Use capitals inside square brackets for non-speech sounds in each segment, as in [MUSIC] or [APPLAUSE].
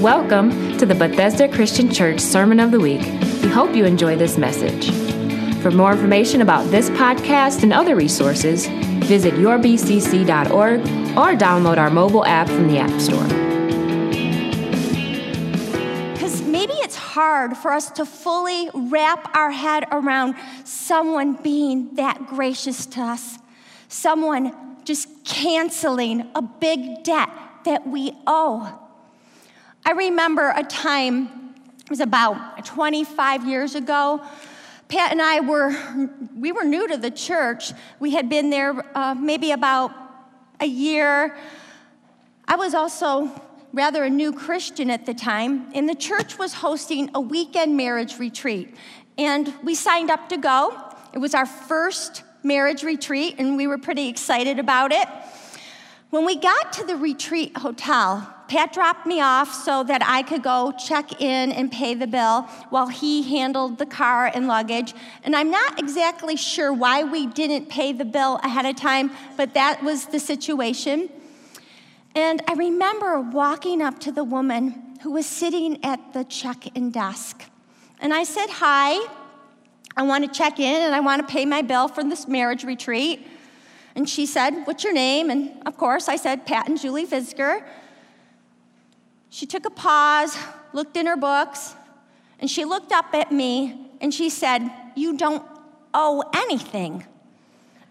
Welcome to the Bethesda Christian Church Sermon of the Week. We hope you enjoy this message. For more information about this podcast and other resources, visit yourbcc.org or download our mobile app from the App Store. Because maybe it's hard for us to fully wrap our head around someone being that gracious to us, someone just canceling a big debt that we owe. I remember a time, it was about 25 years ago. Pat and I were, we were new to the church. We had been there uh, maybe about a year. I was also rather a new Christian at the time, and the church was hosting a weekend marriage retreat. And we signed up to go. It was our first marriage retreat, and we were pretty excited about it. When we got to the retreat hotel, Pat dropped me off so that I could go check in and pay the bill while he handled the car and luggage. And I'm not exactly sure why we didn't pay the bill ahead of time, but that was the situation. And I remember walking up to the woman who was sitting at the check in desk. And I said, Hi, I want to check in and I want to pay my bill for this marriage retreat. And she said, What's your name? And of course, I said, Pat and Julie Visger. She took a pause, looked in her books, and she looked up at me and she said, You don't owe anything.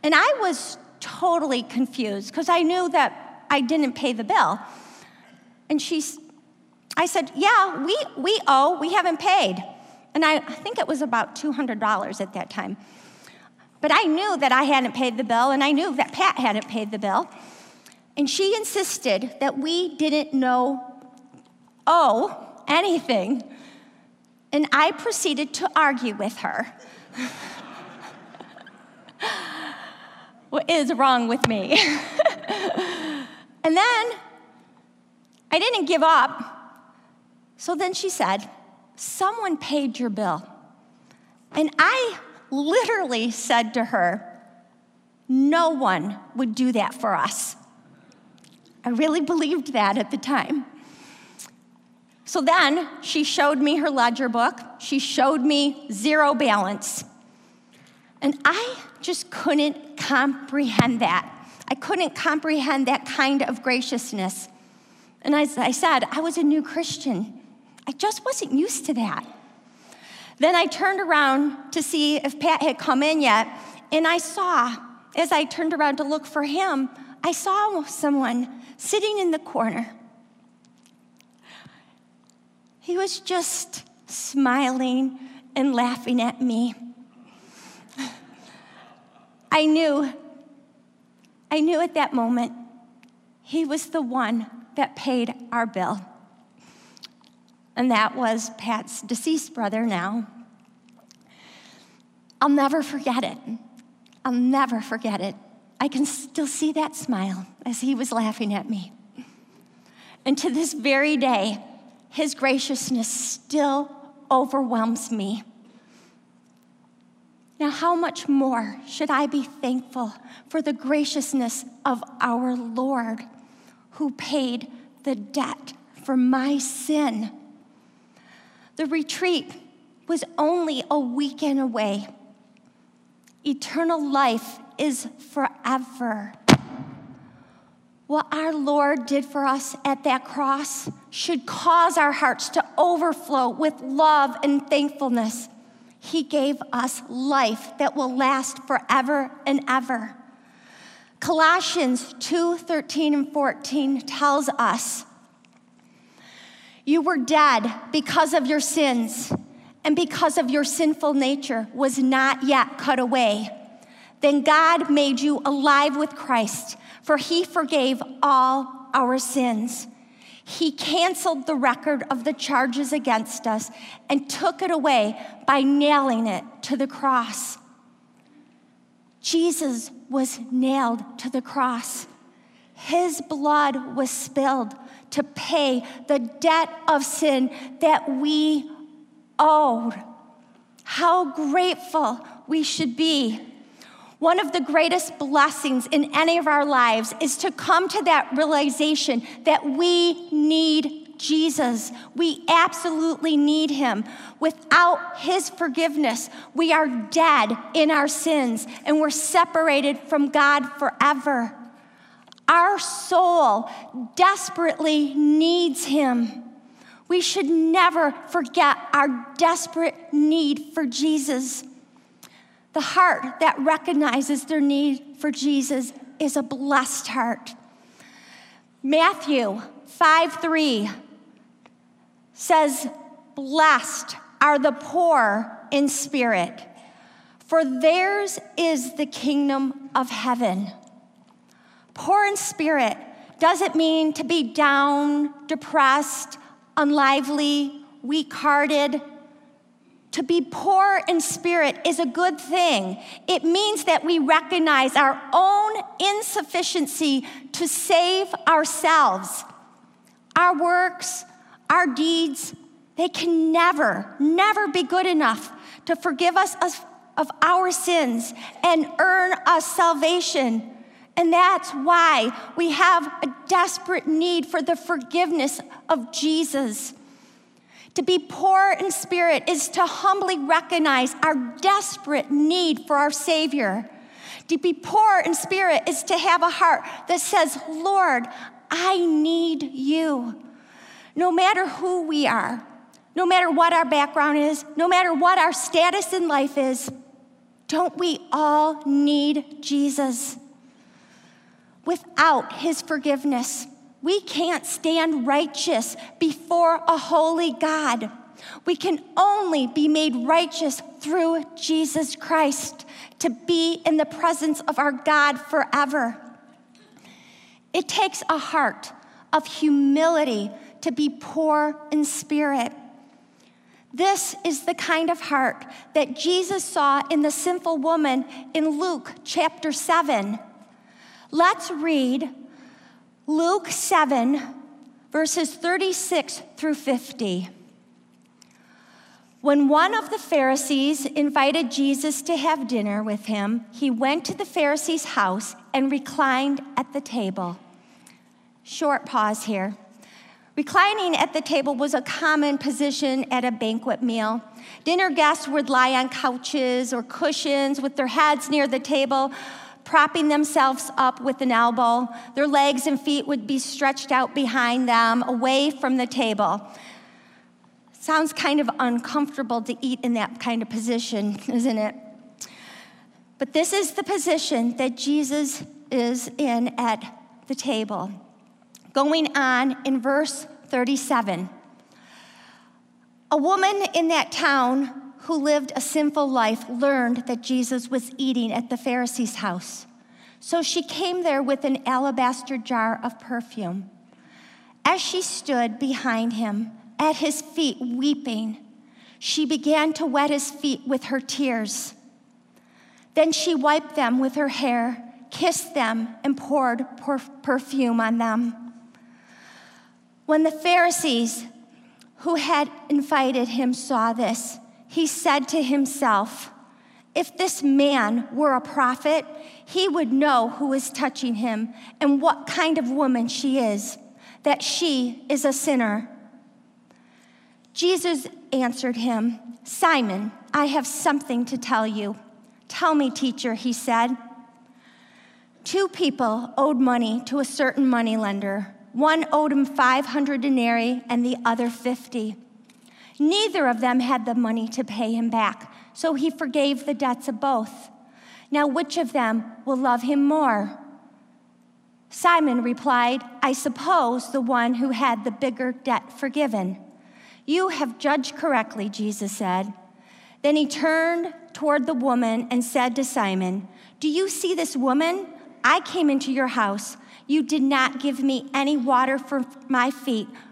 And I was totally confused because I knew that I didn't pay the bill. And she, I said, Yeah, we, we owe, we haven't paid. And I, I think it was about $200 at that time. But I knew that I hadn't paid the bill, and I knew that Pat hadn't paid the bill. And she insisted that we didn't know owe anything. And I proceeded to argue with her. what is wrong with me? and then I didn't give up. So then she said, Someone paid your bill. And I literally said to her, No one would do that for us. I really believed that at the time. So then she showed me her ledger book. She showed me zero balance. And I just couldn't comprehend that. I couldn't comprehend that kind of graciousness. And as I said, I was a new Christian. I just wasn't used to that. Then I turned around to see if Pat had come in yet, and I saw, as I turned around to look for him, I saw someone sitting in the corner. He was just smiling and laughing at me. I knew, I knew at that moment he was the one that paid our bill. And that was Pat's deceased brother now. I'll never forget it. I'll never forget it. I can still see that smile as he was laughing at me. And to this very day, his graciousness still overwhelms me. Now, how much more should I be thankful for the graciousness of our Lord who paid the debt for my sin? The retreat was only a weekend away. Eternal life is forever. What our Lord did for us at that cross should cause our hearts to overflow with love and thankfulness. He gave us life that will last forever and ever. Colossians 2 13 and 14 tells us, You were dead because of your sins, and because of your sinful nature was not yet cut away. Then God made you alive with Christ for he forgave all our sins. He canceled the record of the charges against us and took it away by nailing it to the cross. Jesus was nailed to the cross. His blood was spilled to pay the debt of sin that we owed. How grateful we should be one of the greatest blessings in any of our lives is to come to that realization that we need Jesus. We absolutely need him. Without his forgiveness, we are dead in our sins and we're separated from God forever. Our soul desperately needs him. We should never forget our desperate need for Jesus. The heart that recognizes their need for Jesus is a blessed heart. Matthew 5 3 says, Blessed are the poor in spirit, for theirs is the kingdom of heaven. Poor in spirit doesn't mean to be down, depressed, unlively, weak hearted. To be poor in spirit is a good thing. It means that we recognize our own insufficiency to save ourselves. Our works, our deeds, they can never, never be good enough to forgive us of, our sins and earn us salvation. And that's why we have a desperate need for the forgiveness of Jesus. To be poor in spirit is to humbly recognize our desperate need for our Savior. To be poor in spirit is to have a heart that says, Lord, I need you. No matter who we are, no matter what our background is, no matter what our status in life is, don't we all need Jesus? Without his forgiveness, we can't stand righteous before a holy God. We can only be made righteous through Jesus Christ to be in the presence of our God forever. It takes a heart of humility to be poor in spirit. This is the kind of heart that Jesus saw in the sinful woman in Luke chapter 7. Let's read Luke 7, verses 36 through 50. When one of the Pharisees invited Jesus to have dinner with him, he went to the Pharisee's house and reclined at the table. Short pause here. Reclining at the table was a common position at a banquet meal. Dinner guests would lie on couches or cushions with their heads near the table propping themselves up with an elbow. Their legs and feet would be stretched out behind them, away from the table. Sounds kind of uncomfortable to eat in that kind of position, [LAUGHS] isn't it? But this is the position that Jesus is in at the table. Going on in verse 37. A woman in that town who lived a sinful life learned that Jesus was eating at the Pharisee's house. So she came there with an alabaster jar of perfume. As she stood behind him, at his feet, weeping, she began to wet his feet with her tears. Then she wiped them with her hair, kissed them, and poured perfume on them. When the Pharisees who had invited him saw this, he said to himself, If this man were a prophet, he would know who is touching him and what kind of woman she is, that she is a sinner. Jesus answered him, Simon, I have something to tell you. Tell me, teacher, he said. Two people owed money to a certain moneylender. One owed him 500 denarii and the other 50. Neither of them had the money to pay him back, so he forgave the debts of both. Now, which of them will love him more? Simon replied, I suppose the one who had the bigger debt forgiven. You have judged correctly, Jesus said. Then he turned toward the woman and said to Simon, Do you see this woman? I came into your house. You did not give me any water for my feet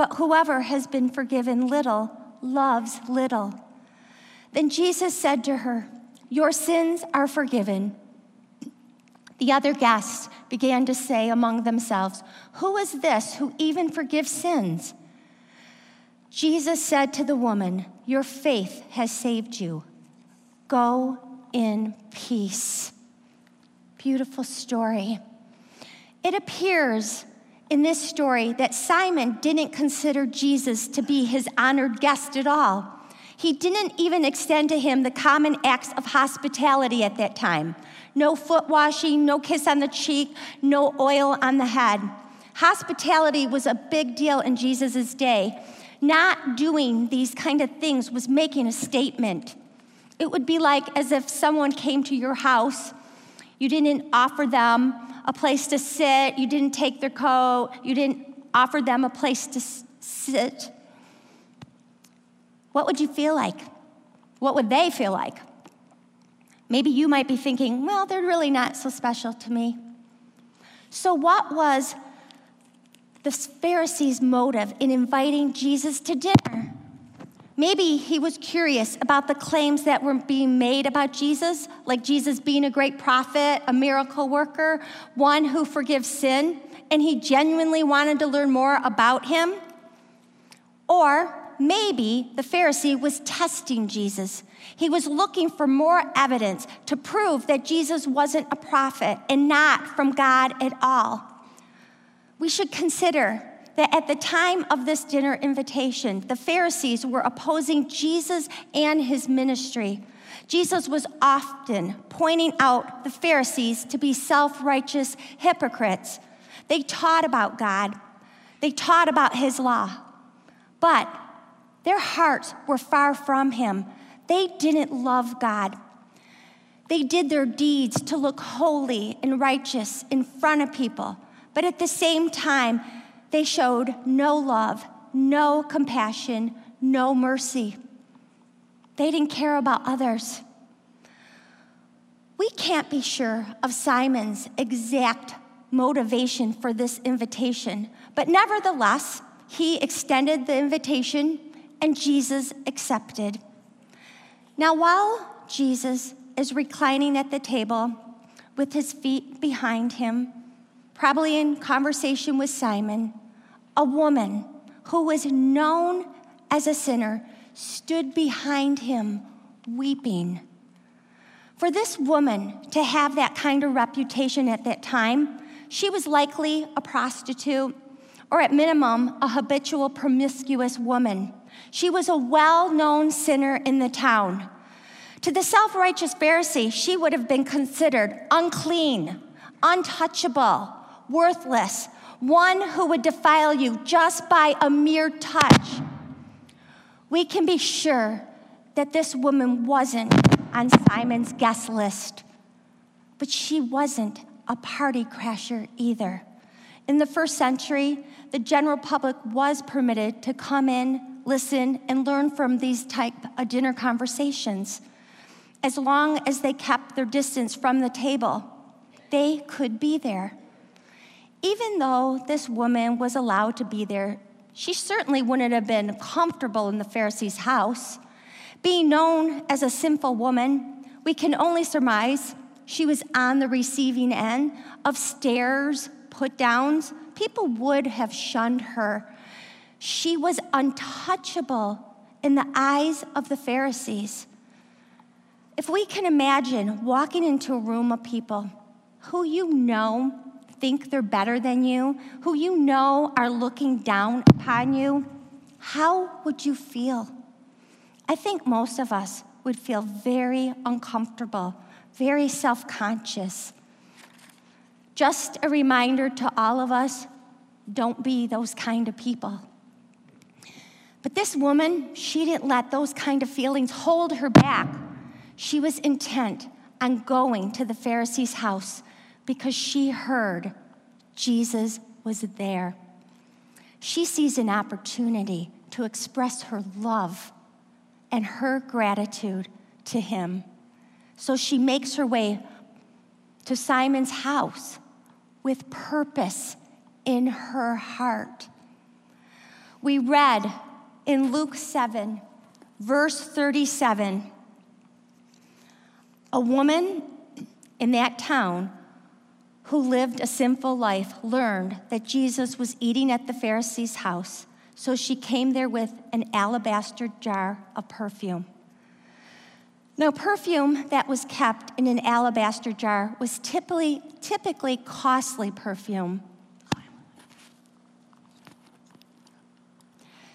But whoever has been forgiven little loves little. Then Jesus said to her, Your sins are forgiven. The other guests began to say among themselves, Who is this who even forgives sins? Jesus said to the woman, Your faith has saved you. Go in peace. Beautiful story. It appears in this story that Simon didn't consider Jesus to be his honored guest at all. He didn't even extend to him the common acts of hospitality at that time no foot washing, no kiss on the cheek, no oil on the head. Hospitality was a big deal in Jesus' day. Not doing these kind of things was making a statement. It would be like as if someone came to your house, you didn't offer them a place to sit, you didn't take their coat, you didn't offer them a place to sit. What would you feel like? What would they feel like? Maybe you might be thinking, well, they're really not so special to me. So, what was the Pharisees' motive in inviting Jesus to dinner? Maybe he was curious about the claims that were being made about Jesus, like Jesus being a great prophet, a miracle worker, one who forgives sin, and he genuinely wanted to learn more about him. Or maybe the Pharisee was testing Jesus. He was looking for more evidence to prove that Jesus wasn't a prophet and not from God at all. We should consider that at the time of this dinner invitation, the Pharisees were opposing Jesus and his ministry. Jesus was often pointing out the Pharisees to be self righteous hypocrites. They taught about God, they taught about his law, but their hearts were far from him. They didn't love God. They did their deeds to look holy and righteous in front of people, but at the same time, they showed no love, no compassion, no mercy. They didn't care about others. We can't be sure of Simon's exact motivation for this invitation, but nevertheless, he extended the invitation and Jesus accepted. Now, while Jesus is reclining at the table with his feet behind him, probably in conversation with Simon, a woman who was known as a sinner stood behind him weeping. For this woman to have that kind of reputation at that time, she was likely a prostitute or at minimum a habitual promiscuous woman. She was a well known sinner in the town. To the self righteous Pharisee, she would have been considered unclean, untouchable, worthless, one who would defile you just by a mere touch. We can be sure that this woman wasn't on Simon's guest list, but she wasn't a party crasher either. In the first century, the general public was permitted to come in, listen, and learn from these type of dinner conversations. As long as they kept their distance from the table, they could be there. Even though this woman was allowed to be there, she certainly wouldn't have been comfortable in the Pharisee's house. Being known as a sinful woman, we can only surmise she was on the receiving end of stares, put downs. People would have shunned her. She was untouchable in the eyes of the Pharisees. If we can imagine walking into a room of people who you know think they're better than you, who you know are looking down upon you, how would you feel? I think most of us would feel very uncomfortable, very self conscious. Just a reminder to all of us don't be those kind of people. But this woman, she didn't let those kind of feelings hold her back. She was intent on going to the Pharisee's house because she heard Jesus was there. She sees an opportunity to express her love and her gratitude to him. So she makes her way to Simon's house with purpose in her heart. We read in Luke 7 verse 37. A woman in that town who lived a sinful life learned that Jesus was eating at the Pharisee's house, so she came there with an alabaster jar of perfume. Now, perfume that was kept in an alabaster jar was typically, typically costly perfume.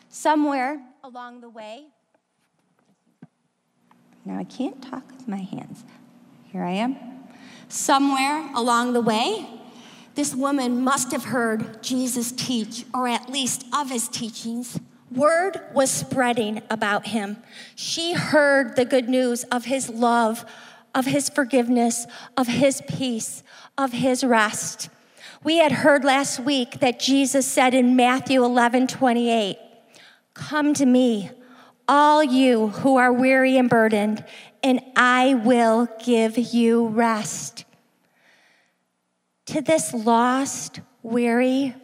Somewhere along the way, now I can't talk with my hands. Here I am. Somewhere along the way, this woman must have heard Jesus teach, or at least of his teachings. Word was spreading about him. She heard the good news of his love, of his forgiveness, of his peace, of his rest. We had heard last week that Jesus said in Matthew 11 28, Come to me, all you who are weary and burdened, and I will give you rest. To this lost, weary,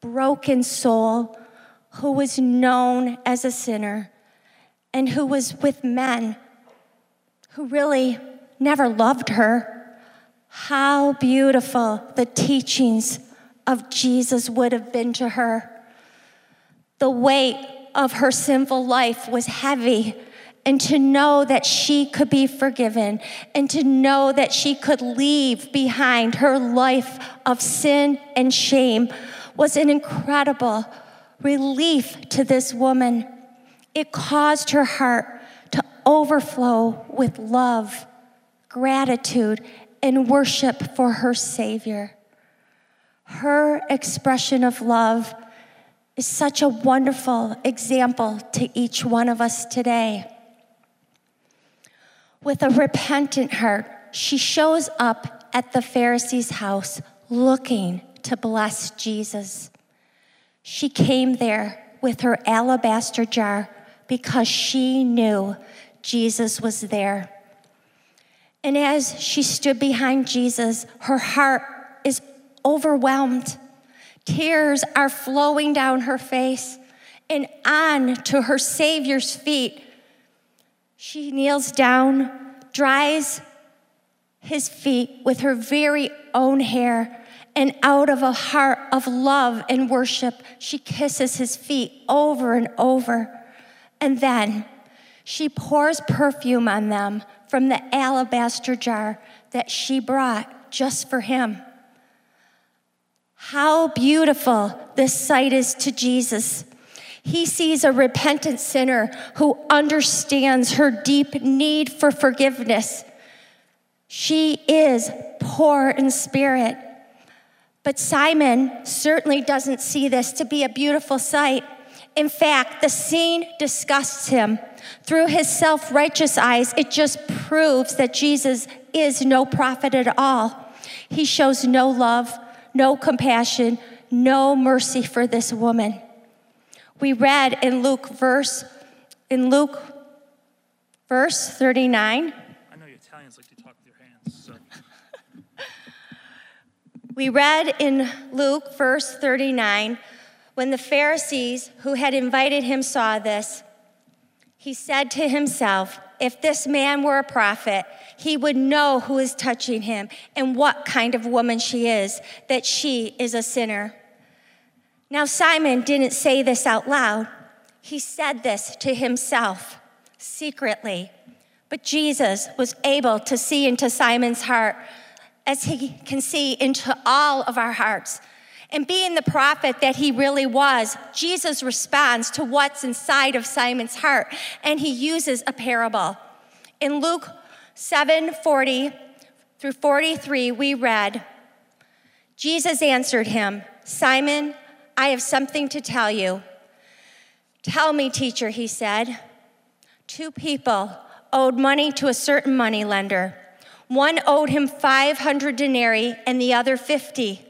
broken soul, who was known as a sinner and who was with men who really never loved her. How beautiful the teachings of Jesus would have been to her. The weight of her sinful life was heavy, and to know that she could be forgiven, and to know that she could leave behind her life of sin and shame was an incredible relief to this woman. It caused her heart to overflow with love, gratitude, and worship for her Savior. Her expression of love is such a wonderful example to each one of us today. With a repentant heart, she shows up at the Pharisee's house looking to bless Jesus. She came there with her alabaster jar because she knew Jesus was there. And as she stood behind Jesus, her heart is overwhelmed. Tears are flowing down her face and on to her Savior's feet. She kneels down, dries his feet with her very own hair, and out of a heart of love and worship, she kisses his feet over and over. And then she pours perfume on them from the alabaster jar that she brought just for him. How beautiful this sight is to Jesus. He sees a repentant sinner who understands her deep need for forgiveness. She is poor in spirit but Simon certainly doesn't see this to be a beautiful sight. In fact, the scene disgusts him. Through his self righteous eyes, it just proves that Jesus is no prophet at all. He shows no love, no compassion, no mercy for this woman. We read in Luke verse in Luke verse 39 I know Italians like to talk with their hands. [LAUGHS] We read in Luke, verse 39, when the Pharisees who had invited him saw this, he said to himself, If this man were a prophet, he would know who is touching him and what kind of woman she is, that she is a sinner. Now, Simon didn't say this out loud, he said this to himself secretly. But Jesus was able to see into Simon's heart as he can see into all of our hearts. And being the prophet that he really was, Jesus responds to what's inside of Simon's heart, and he uses a parable. In Luke 7 40 through 43, we read, Jesus answered him, Simon, I have something to tell you. Tell me, teacher, he said. Two people owed money to a certain money lender. One owed him 500 denarii and the other 50.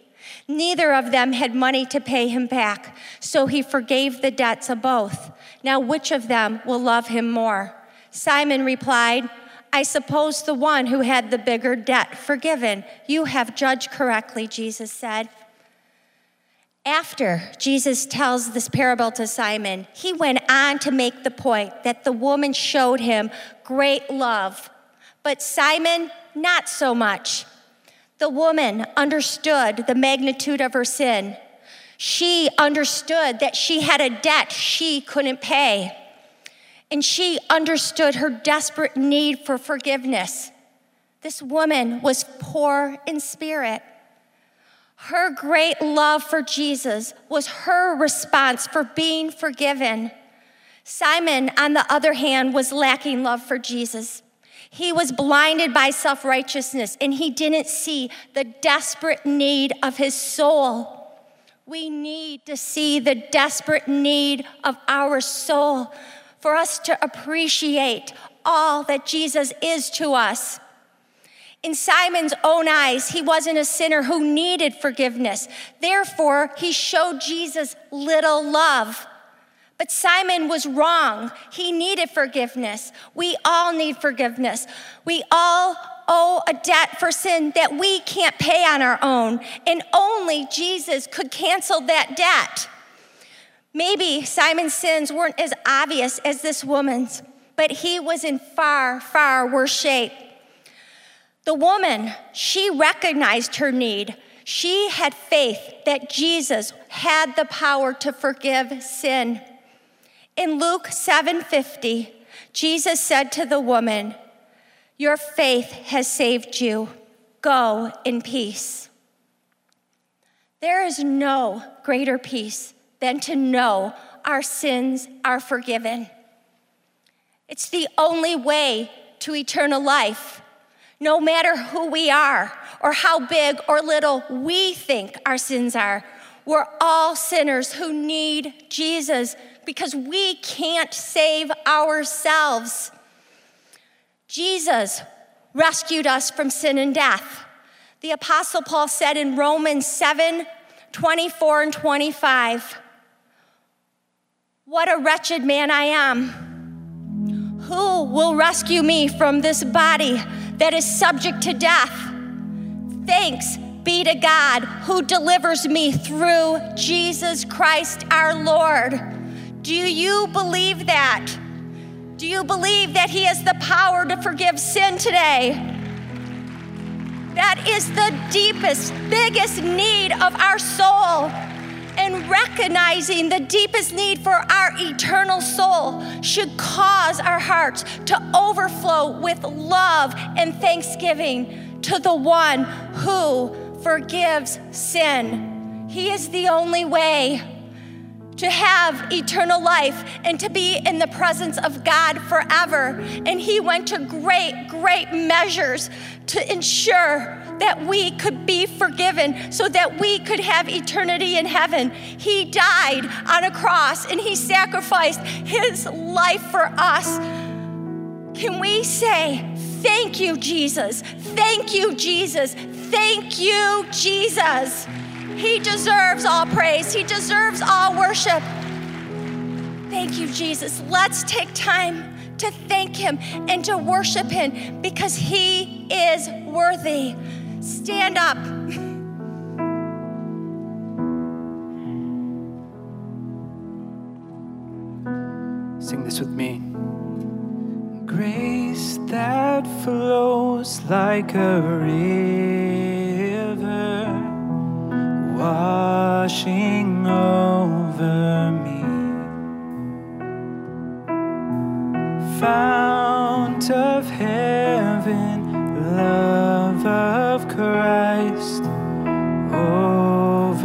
Neither of them had money to pay him back, so he forgave the debts of both. Now, which of them will love him more? Simon replied, I suppose the one who had the bigger debt forgiven. You have judged correctly, Jesus said. After Jesus tells this parable to Simon, he went on to make the point that the woman showed him great love, but Simon, not so much. The woman understood the magnitude of her sin. She understood that she had a debt she couldn't pay. And she understood her desperate need for forgiveness. This woman was poor in spirit. Her great love for Jesus was her response for being forgiven. Simon, on the other hand, was lacking love for Jesus. He was blinded by self righteousness and he didn't see the desperate need of his soul. We need to see the desperate need of our soul for us to appreciate all that Jesus is to us. In Simon's own eyes, he wasn't a sinner who needed forgiveness. Therefore, he showed Jesus little love. But Simon was wrong. He needed forgiveness. We all need forgiveness. We all owe a debt for sin that we can't pay on our own, and only Jesus could cancel that debt. Maybe Simon's sins weren't as obvious as this woman's, but he was in far, far worse shape. The woman, she recognized her need. She had faith that Jesus had the power to forgive sin. In Luke 7:50, Jesus said to the woman, "Your faith has saved you. Go in peace." There is no greater peace than to know our sins are forgiven. It's the only way to eternal life. No matter who we are or how big or little we think our sins are, we're all sinners who need Jesus because we can't save ourselves. Jesus rescued us from sin and death. The Apostle Paul said in Romans 7 24 and 25, What a wretched man I am! Who will rescue me from this body that is subject to death? Thanks be to God who delivers me through Jesus Christ our Lord. Do you believe that? Do you believe that He has the power to forgive sin today? That is the deepest, biggest need of our soul. Recognizing the deepest need for our eternal soul should cause our hearts to overflow with love and thanksgiving to the one who forgives sin. He is the only way to have eternal life and to be in the presence of God forever. And he went to great, great measures to ensure that we could be forgiven so that we could have eternity in heaven. He died on a cross and he sacrificed his life for us. Can we say, Thank you, Jesus? Thank you, Jesus. Thank you, Jesus. He deserves all praise, He deserves all worship. Thank you, Jesus. Let's take time to thank Him and to worship Him because He is worthy. Stand up. Sing this with me. Grace that flows like a river washing over me. Fount of heaven, love Christ, overflow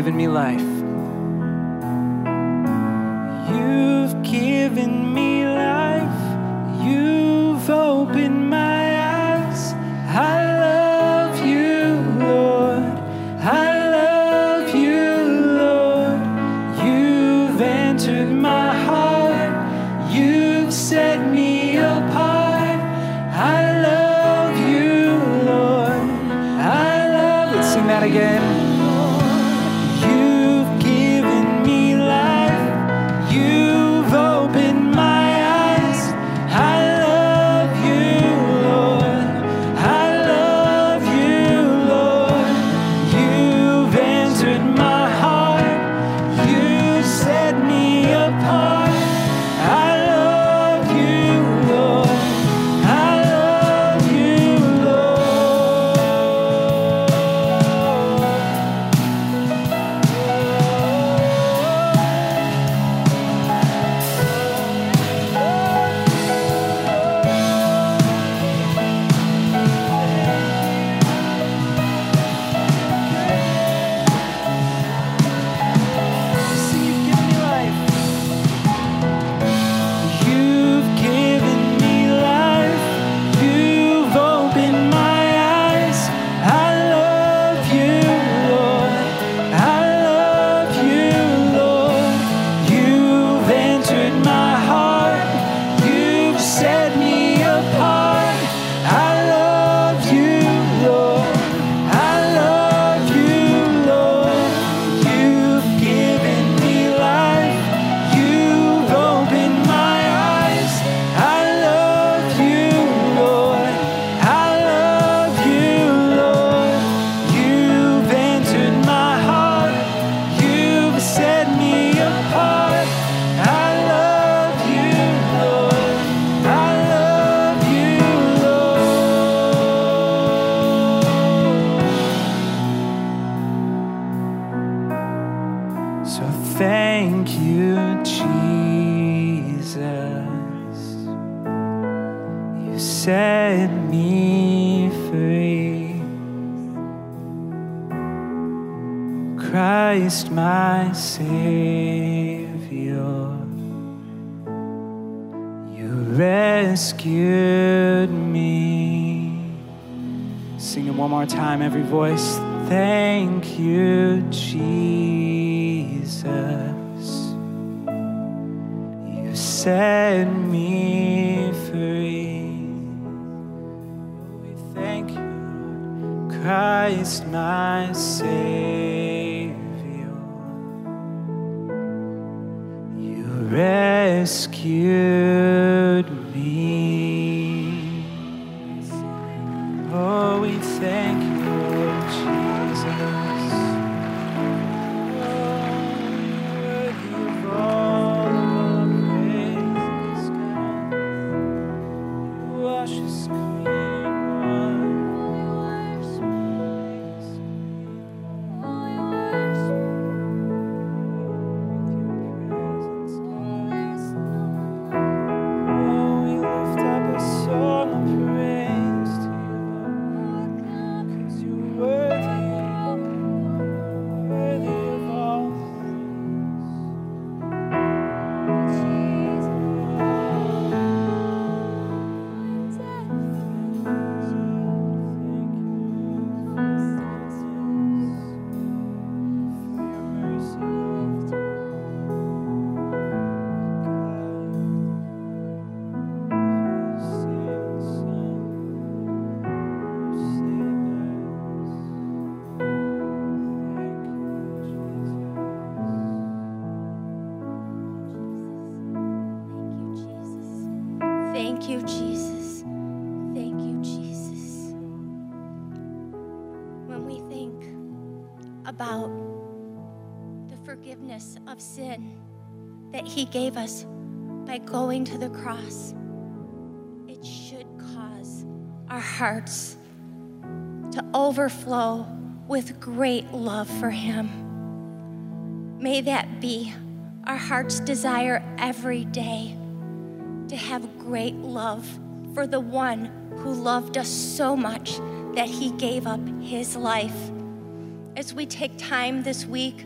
given me life. time, every voice. Thank you, Jesus. You set me free. We thank you, Christ, my Savior. You rescued me. He gave us by going to the cross, it should cause our hearts to overflow with great love for Him. May that be our heart's desire every day to have great love for the one who loved us so much that he gave up his life. As we take time this week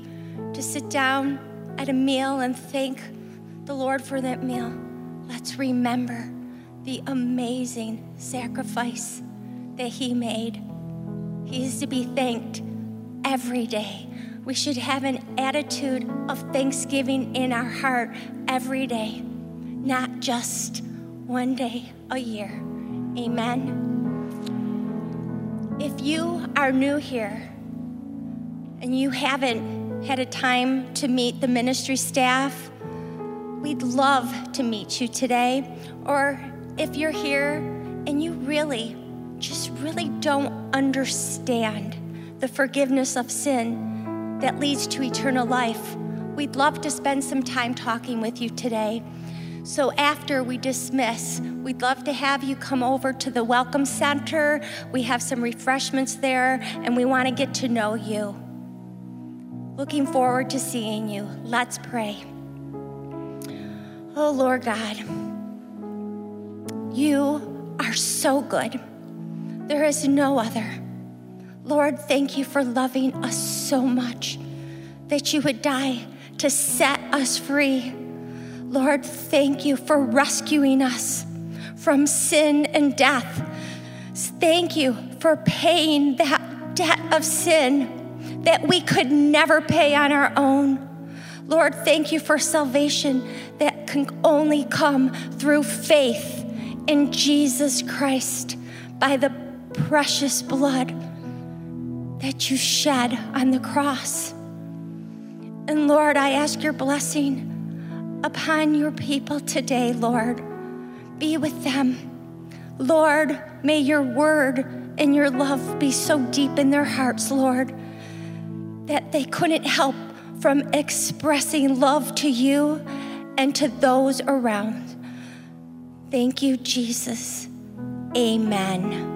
to sit down at a meal and thank the Lord for that meal, let's remember the amazing sacrifice that he made. He is to be thanked every day. We should have an attitude of thanksgiving in our heart every day, not just one day a year. Amen. If you are new here and you haven't had a time to meet the ministry staff, we'd love to meet you today. Or if you're here and you really, just really don't understand the forgiveness of sin that leads to eternal life, we'd love to spend some time talking with you today. So after we dismiss, we'd love to have you come over to the Welcome Center. We have some refreshments there, and we want to get to know you. Looking forward to seeing you. Let's pray. Oh, Lord God, you are so good. There is no other. Lord, thank you for loving us so much that you would die to set us free. Lord, thank you for rescuing us from sin and death. Thank you for paying that debt of sin that we could never pay on our own. Lord, thank you for salvation that can only come through faith in Jesus Christ by the precious blood that you shed on the cross. And Lord, I ask your blessing upon your people today, Lord. Be with them. Lord, may your word and your love be so deep in their hearts, Lord, that they couldn't help from expressing love to you and to those around. Thank you, Jesus. Amen.